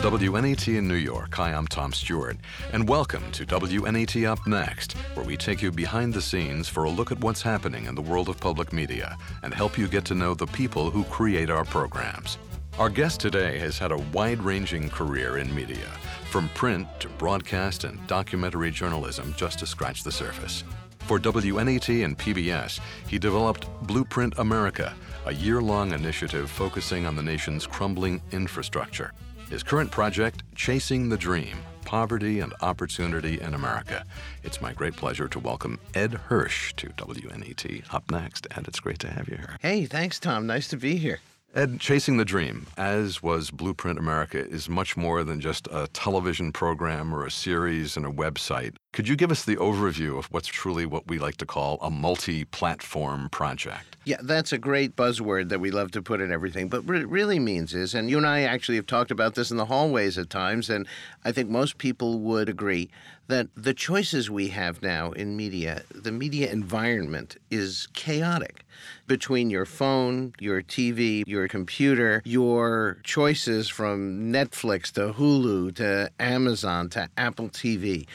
WNET in New York, hi, I'm Tom Stewart, and welcome to WNET Up Next, where we take you behind the scenes for a look at what's happening in the world of public media and help you get to know the people who create our programs. Our guest today has had a wide ranging career in media, from print to broadcast and documentary journalism, just to scratch the surface. For WNET and PBS, he developed Blueprint America, a year long initiative focusing on the nation's crumbling infrastructure. His current project, Chasing the Dream Poverty and Opportunity in America. It's my great pleasure to welcome Ed Hersh to WNET. Up next, and it's great to have you here. Hey, thanks, Tom. Nice to be here. Ed, Chasing the Dream, as was Blueprint America, is much more than just a television program or a series and a website. Could you give us the overview of what's truly what we like to call a multi platform project? Yeah, that's a great buzzword that we love to put in everything. But what it really means is, and you and I actually have talked about this in the hallways at times, and I think most people would agree that the choices we have now in media, the media environment is chaotic. Between your phone, your TV, your computer, your choices from Netflix to Hulu to Amazon to Apple TV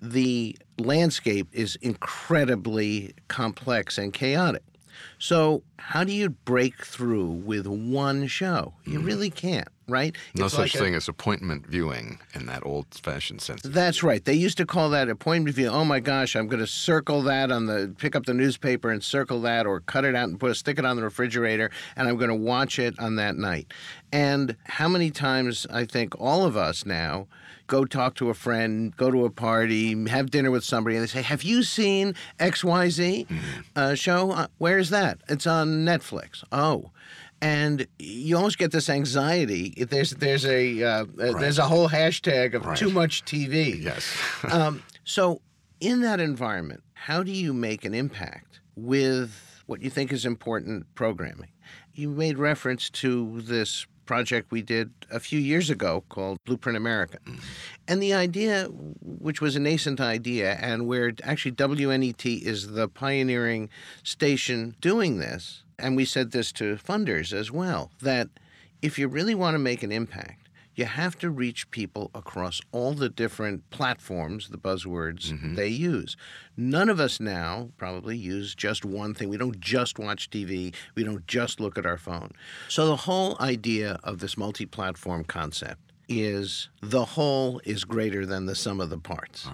the landscape is incredibly complex and chaotic. So, how do you break through with one show? You mm. really can't, right? No it's such like thing a, as appointment viewing in that old fashioned sense. That's right. They used to call that appointment viewing. Oh my gosh, I'm going to circle that on the, pick up the newspaper and circle that or cut it out and put, stick it on the refrigerator and I'm going to watch it on that night. And how many times I think all of us now go talk to a friend, go to a party, have dinner with somebody, and they say, Have you seen XYZ mm-hmm. uh, show? Uh, where is that? It's on Netflix. Oh. And you almost get this anxiety. There's there's a uh, right. there's a whole hashtag of right. too much TV. Yes. um, so in that environment, how do you make an impact with what you think is important programming? You made reference to this project we did a few years ago called Blueprint America. Mm-hmm. And the idea, which was a nascent idea, and where actually WNET is the pioneering station doing this, and we said this to funders as well, that if you really want to make an impact, you have to reach people across all the different platforms, the buzzwords mm-hmm. they use. None of us now probably use just one thing. We don't just watch TV, we don't just look at our phone. So the whole idea of this multi platform concept is the whole is greater than the sum of the parts.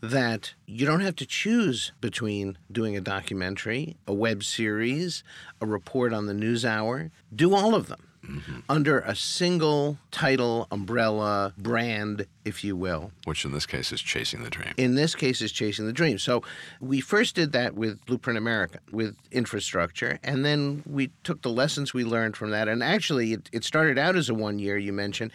That you don't have to choose between doing a documentary, a web series, a report on the news hour. Do all of them mm-hmm. under a single title, umbrella, brand, if you will. Which in this case is Chasing the Dream. In this case is Chasing the Dream. So we first did that with Blueprint America, with infrastructure, and then we took the lessons we learned from that. And actually, it, it started out as a one year, you mentioned,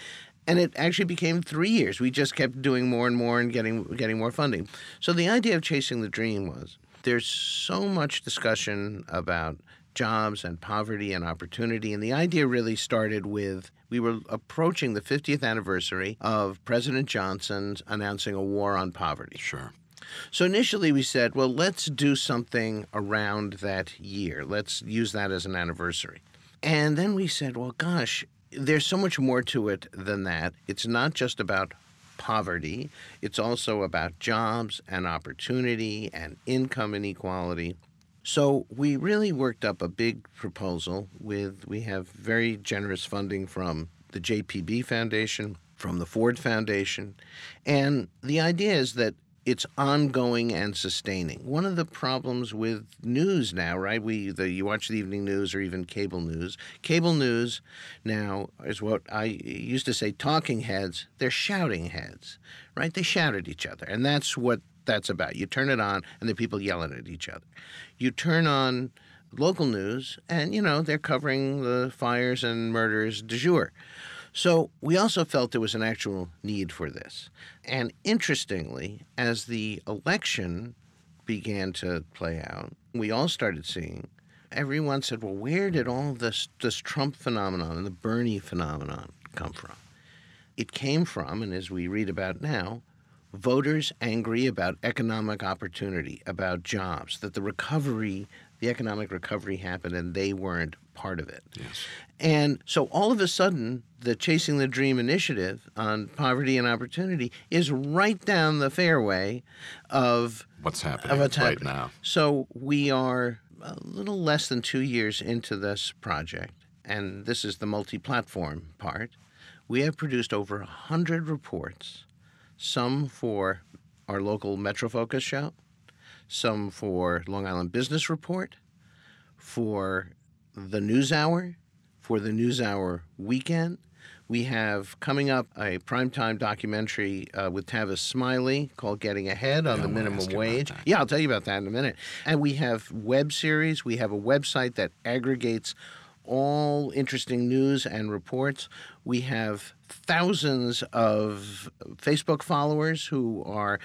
and it actually became three years. We just kept doing more and more and getting getting more funding. So the idea of chasing the dream was there's so much discussion about jobs and poverty and opportunity. And the idea really started with we were approaching the 50th anniversary of President Johnson's announcing a war on poverty. Sure. So initially we said, well, let's do something around that year. Let's use that as an anniversary. And then we said, well, gosh, there's so much more to it than that. It's not just about poverty, it's also about jobs and opportunity and income inequality. So we really worked up a big proposal with we have very generous funding from the JPB Foundation, from the Ford Foundation, and the idea is that it's ongoing and sustaining. One of the problems with news now, right? We the you watch the evening news or even cable news. Cable news now is what I used to say talking heads, they're shouting heads, right? They shout at each other. And that's what that's about. You turn it on and the people yelling at each other. You turn on local news and, you know, they're covering the fires and murders du jour. So we also felt there was an actual need for this. And interestingly, as the election began to play out, we all started seeing everyone said, well, where did all this, this Trump phenomenon and the Bernie phenomenon come from? It came from, and as we read about now, voters angry about economic opportunity, about jobs, that the recovery the economic recovery happened and they weren't part of it. Yes. And so all of a sudden, the Chasing the Dream initiative on poverty and opportunity is right down the fairway of What's happening of what's right happening. now? So we are a little less than two years into this project, and this is the multi platform part. We have produced over 100 reports, some for our local Metro Focus show, some for Long Island Business Report, for the News Hour, for the News Hour weekend. We have coming up a primetime documentary uh, with Tavis Smiley called Getting Ahead on Yeah, the minimum ask you about wage. Yeah, I'll tell you about that in a minute. And we have web series. We have a website that aggregates all interesting news and reports. We have thousands of Facebook followers who are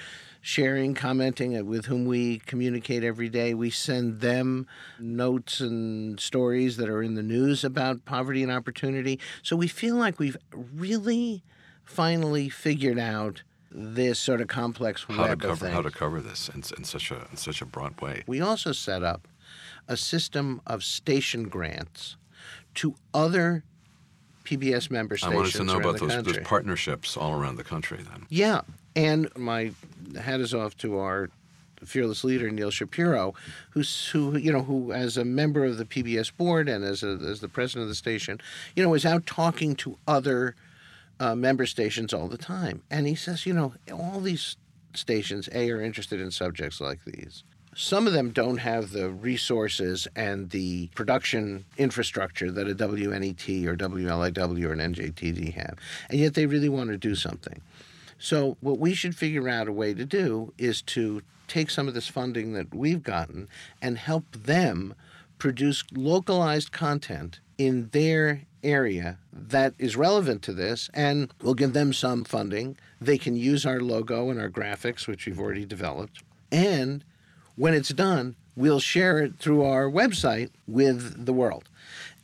sharing, commenting, uh, with whom we communicate every day. We send them notes and stories that are in the news about poverty and opportunity. So we feel like we've really finally figured out this sort of complex How to web of cover things. how to cover this in, in such a in such a broad way. We also set up a system of station grants to other PBS member stations. I wanted to know about those, those partnerships all around the country. Then Yeah, and my hat is off to our fearless leader Neal Shapiro, who's who you know who as a member of the PBS board and as a, as the president of the station, you know, is out talking to other uh, member stations all the time, and he says, you know, all these stations a are interested in subjects like these. Some of them don't have the resources and the production infrastructure that a WNET or WLIW or an NJTV have, and yet they really want to do something. So, what we should figure out a way to do is to take some of this funding that we've gotten and help them produce localized content in their area that is relevant to this, and we'll give them some funding. They can use our logo and our graphics, which we've already developed. And when it's done, we'll share it through our website with the world.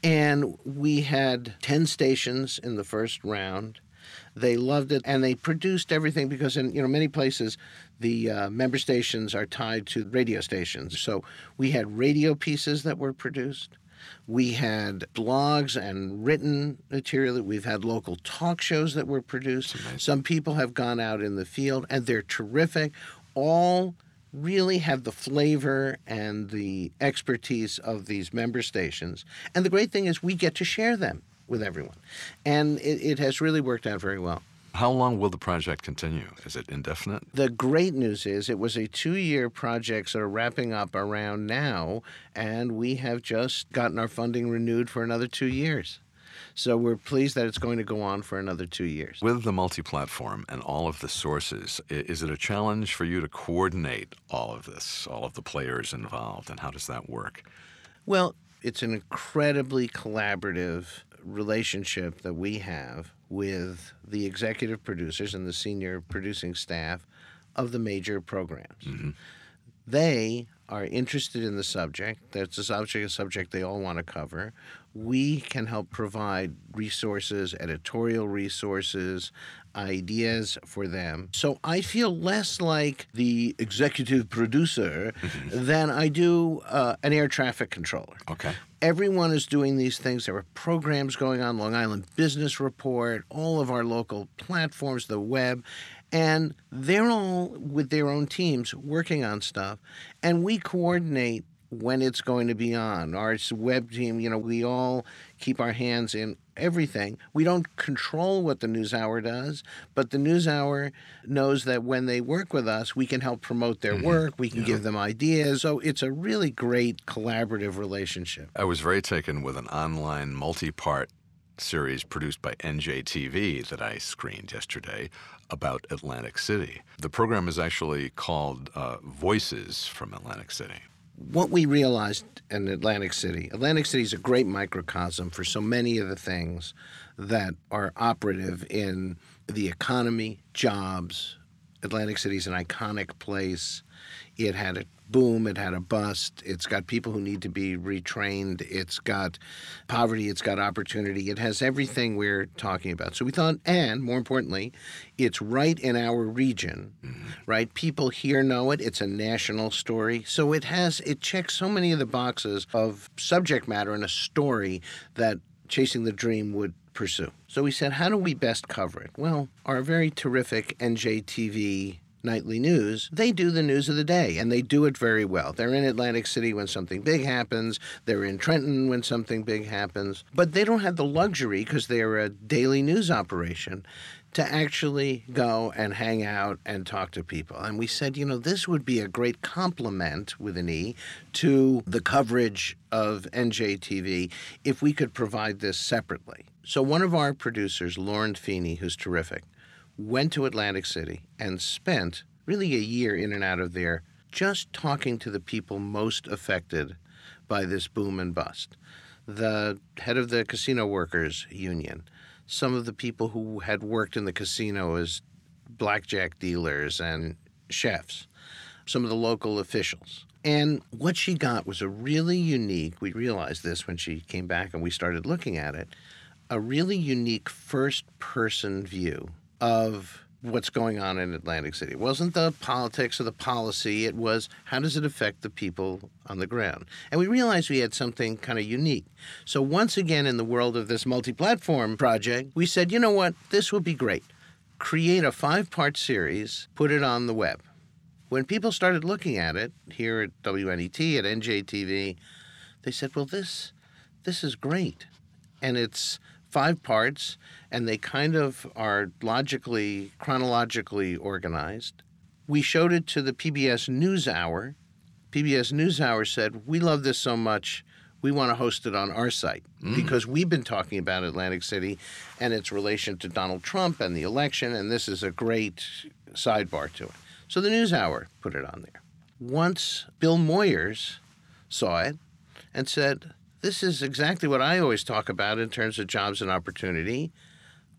And we had 10 stations in the first round. They loved it, and they produced everything because in you know many places, the uh, member stations are tied to radio stations. So we had radio pieces that were produced. We had blogs and written material. That we've had local talk shows that were produced. Some people have gone out in the field, and they're terrific. All really have the flavor and the expertise of these member stations. And the great thing is we get to share them with everyone. And it, it has really worked out very well. how long will the project continue? Is it indefinite? The great news is it was a two year project sort of wrapping up around now, and we have just gotten our funding renewed for another two years. So we're pleased that it's going to go on for another two years. With the multi-platform and all of the sources, is it a challenge for you to coordinate all of this, all of the players involved, and how does that work? Well, it's an incredibly collaborative relationship that we have with the executive producers and the senior producing staff of the major programs. They are interested in the subject. That's a subject, a subject they all want to cover. We can help provide resources, editorial resources, ideas for them. So I feel less like the executive producer than I do uh, an air traffic controller. Okay. Everyone is doing these things. There are programs going on, Long Island Business Report, all of our local platforms, the web, and they're all with their own teams working on stuff. And we coordinate when it's going to be on. Our web team, you know, we all keep our hands in everything. We don't control what the NewsHour does, but the NewsHour knows that when they work with us, we can help promote their work, we can give them ideas. So it's a really great collaborative relationship. I was very taken with an online multi-part series produced by NJTV that I screened yesterday about Atlantic City. The program is actually called uh, Voices from Atlantic City. What we realized in Atlantic City, Atlantic City is a great microcosm for so many of the things that are operative in the economy, jobs, Atlantic City's an iconic place. It had a boom, it had a bust. It's got people who need to be retrained. It's got poverty, it's got opportunity. It has everything we're talking about. So we thought, and more importantly, it's right in our region, mm-hmm. right? People here know it. It's a national story. So it has, it checks so many of the boxes of subject matter and a story that Chasing the Dream would pursue. So we said, how do we best cover it? Well, our very terrific NJTV nightly news, they do the news of the day and they do it very well. They're in Atlantic City when something big happens, they're in Trenton when something big happens, but they don't have the luxury because they're a daily news operation to actually go and hang out and talk to people. And we said, you know, this would be a great complement with an E to the coverage of NJTV if we could provide this separately. So one of our producers, Lauren Feeney, who's terrific, went to Atlantic City and spent really a year in and out of there just talking to the people most affected by this boom and bust. The head of the Casino Workers Union, some of the people who had worked in the casino as blackjack dealers and chefs, some of the local officials. And what she got was a really unique, we realized this when she came back and we started looking at it, a really unique first person view of what's going on in Atlantic City. It wasn't the politics or the policy, it was how does it affect the people on the ground. And we realized we had something kind of unique. So once again in the world of this multi-platform project, we said, you know what, this would be great. Create a five-part series, put it on the web. When people started looking at it here at WNET, at NJTV, they said, well, this this is great. And it's five parts, and they kind of are logically, chronologically organized. We showed it to the PBS NewsHour. PBS NewsHour said, We love this so much, we want to host it on our site mm. because we've been talking about Atlantic City and its relation to Donald Trump and the election, and this is a great sidebar to it. So the NewsHour put it on there. Once Bill Moyers saw it and said, This is exactly what I always talk about in terms of jobs and opportunity.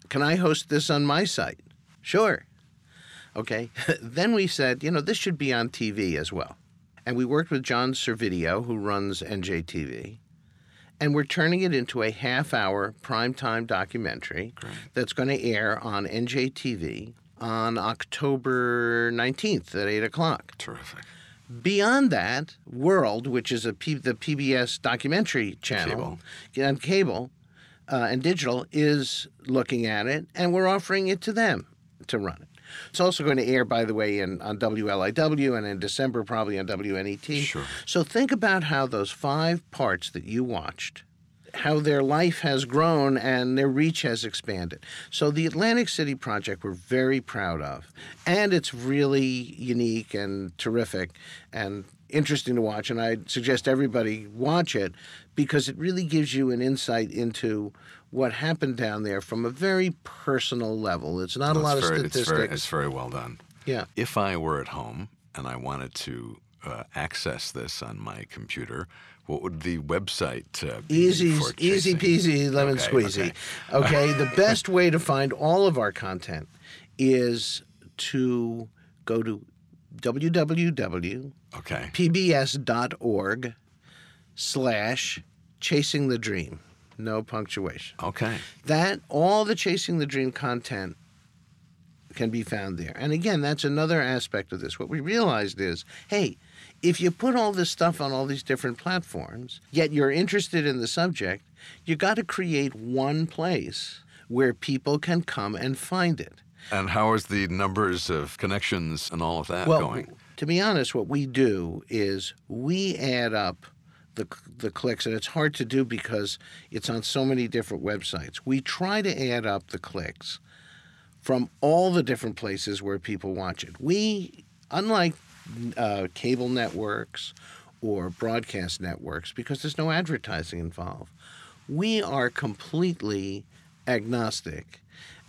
Can I host this on my site? Sure. Okay. then we said, you know, this should be on TV as well. And we worked with John Servidio, who runs NJTV, and we're turning it into a half hour primetime documentary that's going to air on NJTV on October 19th at 8 o'clock. Terrific. Beyond that, World, which is a P- the PBS documentary channel on cable uh, and digital, is looking at it, and we're offering it to them to run it. It's also going to air, by the way, in, on WLIW and in December probably on WNET. Sure. So think about how those five parts that you watched, how their life has grown and their reach has expanded. So the Atlantic City project we're very proud of, and it's really unique and terrific and interesting to watch. And I suggest everybody watch it because it really gives you an insight into what happened down there from a very personal level. It's not a lot of very, statistics. It's very, it's very well done. yeah. If I were at home and I wanted to uh, access this on my computer, what would the website uh, be? Easy, for easy peasy, lemon Okay, squeezy. okay. Okay, the best way to find all of our content is to go to www.pbs.org Okay. slash chasing the dream. No punctuation. Okay. That all the chasing the dream content can be found there. And again, that's another aspect of this. What we realized is, hey, if you put all this stuff on all these different platforms, yet you're interested in the subject, you got to create one place where people can come and find it. And how is the numbers of connections and all of that Well, going? to be honest, what we do is we add up the, the clicks, and it's hard to do because it's on so many different websites. We try to add up the clicks from all the different places where people watch it. We, unlike uh, cable networks or broadcast networks, because there's no advertising involved, we are completely agnostic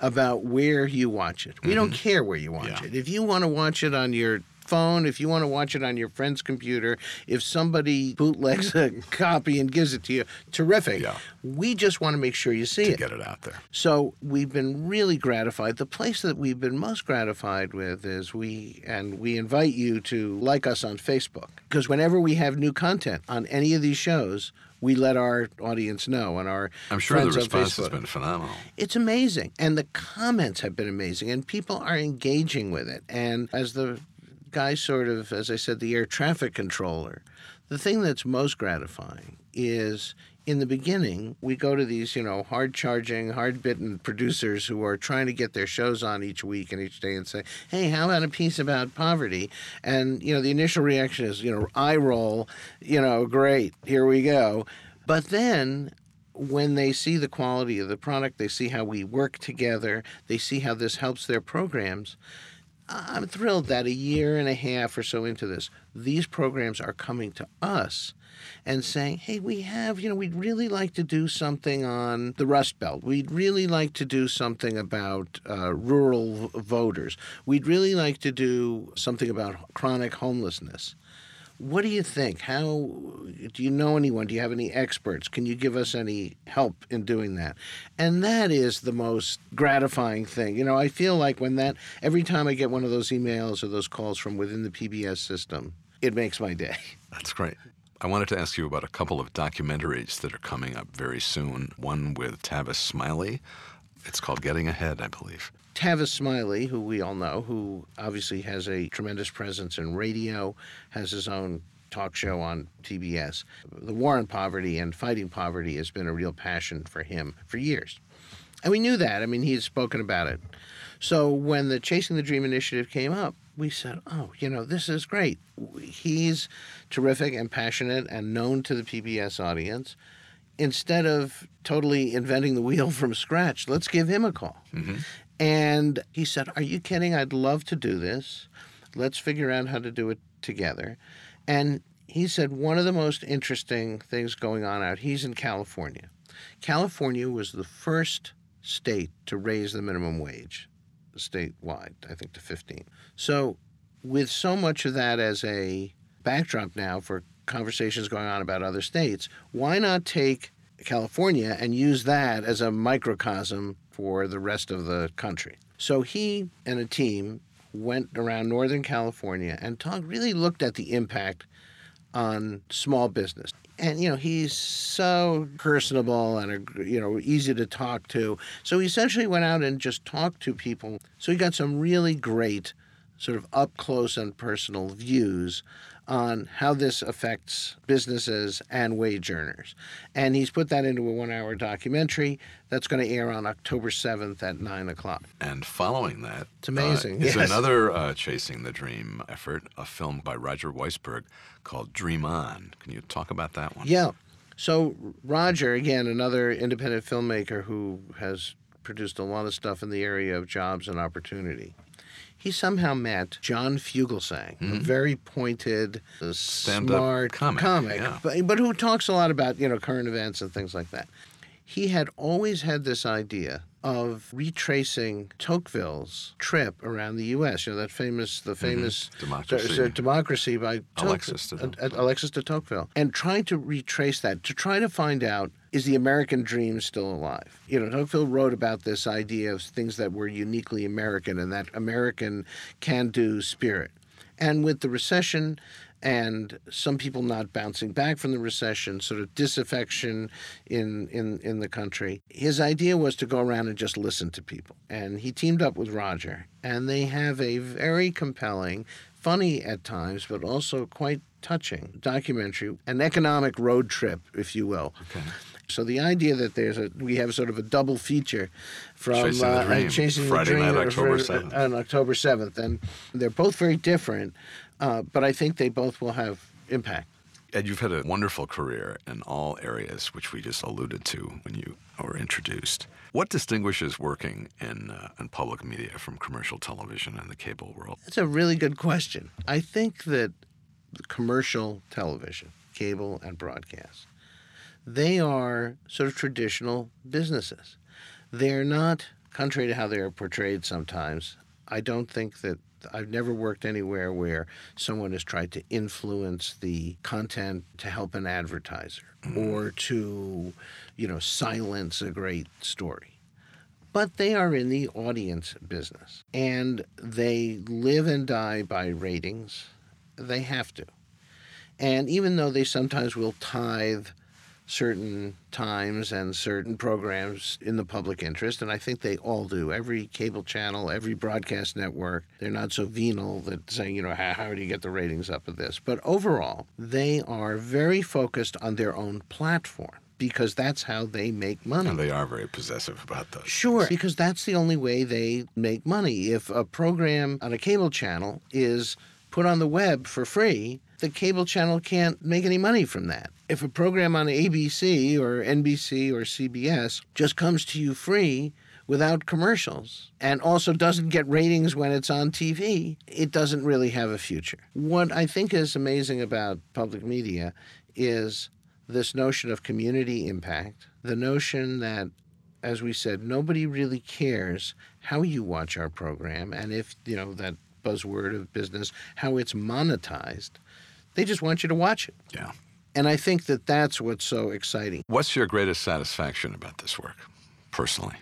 about where you watch it. We don't care where you watch Yeah. it. If you want to watch it on your phone, if you want to watch it on your friend's computer, if somebody bootlegs a copy and gives it to you, terrific. Yeah. We just want to make sure you see to it. get it out there. So we've been really gratified. The place that we've been most gratified with is we, and we invite you to like us on Facebook. Because whenever we have new content on any of these shows, we let our audience know and our I'm sure the response has been phenomenal. It's amazing. And the comments have been amazing. And people are engaging with it. And as the guy sort of, as I said, the air traffic controller, the thing that's most gratifying is in the beginning, we go to these, you know, hard charging, hard bitten producers who are trying to get their shows on each week and each day and say, hey, how about a piece about poverty? And, you know, the initial reaction is, you know, eye roll, you know, great, here we go. But then when they see the quality of the product, they see how we work together, they see how this helps their programs. I'm thrilled that a year and a half or so into this, these programs are coming to us and saying, hey, we have, you know, we'd really like to do something on the Rust Belt. We'd really like to do something about uh, rural voters. We'd really like to do something about chronic homelessness. What do you think? How do you know anyone? Do you have any experts? Can you give us any help in doing that? And that is the most gratifying thing. You know, I feel like when that every time I get one of those emails or those calls from within the PBS system, it makes my day. That's great. I wanted to ask you about a couple of documentaries that are coming up very soon. One with Tavis Smiley. It's called Getting Ahead, I believe. Tavis Smiley, who we all know, who obviously has a tremendous presence in radio, has his own talk show on PBS. The war on poverty and fighting poverty has been a real passion for him for years. And we knew that. I mean, he's spoken about it. So when the Chasing the Dream initiative came up, we said, oh, you know, this is great. He's terrific and passionate and known to the PBS audience. Instead of totally inventing the wheel from scratch, let's give him a call. Mm-hmm. And he said, Are you kidding? I'd love to do this. Let's figure out how to do it together. And he said, One of the most interesting things going on out, he's in California. California was the first state to raise the minimum wage statewide, I think to 15. So, with so much of that as a backdrop now for conversations going on about other states, why not take California and use that as a microcosm for the rest of the country? So he and a team went around Northern California and talked, really looked at the impact on small business. And you know he's so personable and you know easy to talk to. So he essentially went out and just talked to people. So he got some really great, sort of up close and personal views on how this affects businesses and wage earners. And he's put that into a one hour documentary that's going to air on October 7th at 9 o'clock. And following that, It's amazing, uh, is yes. another uh, Chasing the Dream effort, a film by Roger Weisberg called Dream On. Can you talk about that one? Yeah. So Roger, again, another independent filmmaker who has produced a lot of stuff in the area of jobs and opportunity. He somehow met John Fugelsang, a very pointed, uh, Mm-hmm. Smart comic, yeah. but, but who talks a lot about you know current events and things like that. He had always had this idea of retracing Tocqueville's trip around the U.S. You know that famous, the famous Mm-hmm. Democracy. so Democracy by Tocqueville- Alexis de uh, Alexis de Tocqueville, and trying to retrace that, to try to find out is the American dream still alive? You know, Tocqueville wrote about this idea of things that were uniquely American and that American can do spirit. And with the recession and some people not bouncing back from the recession, sort of disaffection in, in, in the country, his idea was to go around and just listen to people. And he teamed up with Roger, and they have a very compelling, funny at times, but also quite touching documentary, an economic road trip, if you will. Okay. So the idea that there's a we have sort of a double feature from Chasing the uh, Dream, Chasing Friday the Dream night, October 7th. on October 7th, and they're both very different, uh, but I think they both will have impact. Ed, you've had a wonderful career in all areas, which we just alluded to when you were introduced. What distinguishes working in, uh, in public media from commercial television and the cable world? That's a really good question. I think that commercial television, cable, and broadcast, they are sort of traditional businesses. They're not, contrary to how they're portrayed sometimes, I don't think that I've never worked anywhere where someone has tried to influence the content to help an advertiser mm. or to, you know, silence a great story. But they are in the audience business and they live and die by ratings. They have to. And even though they sometimes will tithe certain times and certain programs in the public interest, and I think they all do. Every cable channel, every broadcast network, they're not so venal that saying, you know, how, how do you get the ratings up of this? But overall, they are very focused on their own platform because that's how they make money. And they are very possessive about those. Sure, things. because that's the only way they make money. If a program on a cable channel is put on the web for free, the cable channel can't make any money from that. If a program on ABC or NBC or CBS just comes to you free without commercials and also doesn't get ratings when it's on TV, it doesn't really have a future. What I think is amazing about public media is this notion of community impact, the notion that as we said, nobody really cares how you watch our program and if, you know, that buzzword of business, how it's monetized. They just want you to watch it. Yeah. And I think that that's what's so exciting. What's your greatest satisfaction about this work, personally?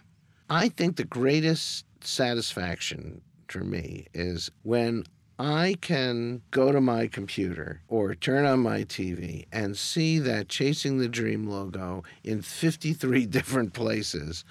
I think the greatest satisfaction for me is when I can go to my computer or turn on my TV and see that Chasing the Dream logo in 53 different places,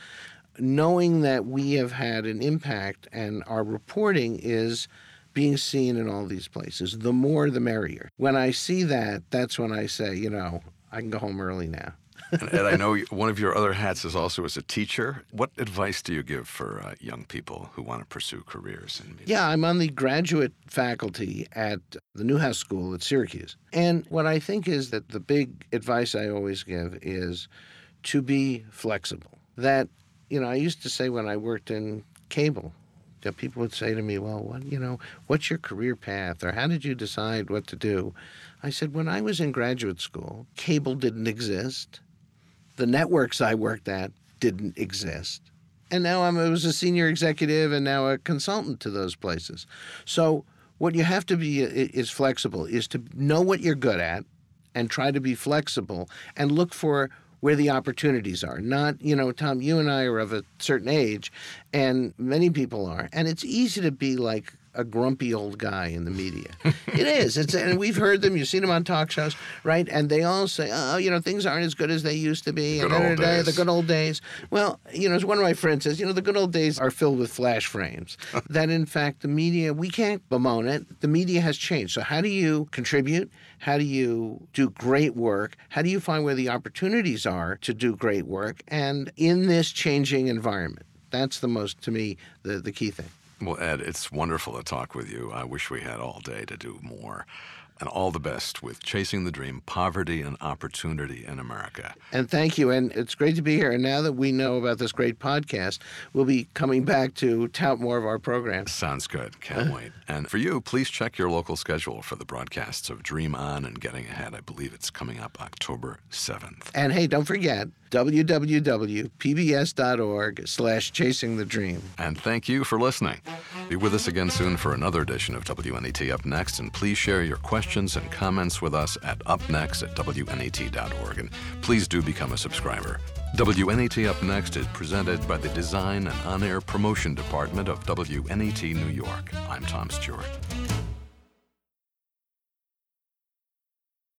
knowing that we have had an impact and our reporting is being seen in all these places. The more, the merrier. When I see that, that's when I say, you know, I can go home early now. and Ed, I know one of your other hats is also as a teacher. What advice do you give for uh, young people who want to pursue careers in media? Yeah, I'm on the graduate faculty at the Newhouse School at Syracuse. And what I think is that the big advice I always give is to be flexible. That, you know, I used to say when I worked in cable, that people would say to me, "Well, what you know, what's your career path, or how did you decide what to do?" I said, "When I was in graduate school, cable didn't exist. The networks I worked at didn't exist, and now I'm, I was a senior executive and now a consultant to those places. So what you have to be is flexible, is to know what you're good at, and try to be flexible and look for." Where the opportunities are. Not, you know, Tom, you and I are of a certain age, and many people are. And it's easy to be like a grumpy old guy in the media. it is. It's and we've heard them. You've seen them on talk shows, right? And they all say, "Oh, you know, things aren't as good as they used to be." The Good and old days. The good old days. Well, you know, as one of my friends says, you know, the good old days are filled with flash frames. that in fact, the media we can't bemoan it. The media has changed. So how do you contribute? How do you do great work? How do you find where the opportunities are to do great work? And in this changing environment, that's the most to me the the key thing. Well, Ed, it's wonderful to talk with you. I wish we had all day to do more. And all the best with Chasing the Dream Poverty and Opportunity in America. And thank you. And it's great to be here. And now that we know about this great podcast, we'll be coming back to tout more of our programs. Sounds good. Can't uh-huh. wait. And for you, please check your local schedule for the broadcasts of Dream On and Getting Ahead. I believe it's coming up October 7th. And hey, don't forget www.pbs.org slash chasing the dream. And thank you for listening. Be with us again soon for another edition of WNET Up Next, and please share your questions and comments with us at upnext at WNET.org. And please do become a subscriber. WNET Up Next is presented by the Design and On Air Promotion Department of WNET New York. I'm Tom Stewart.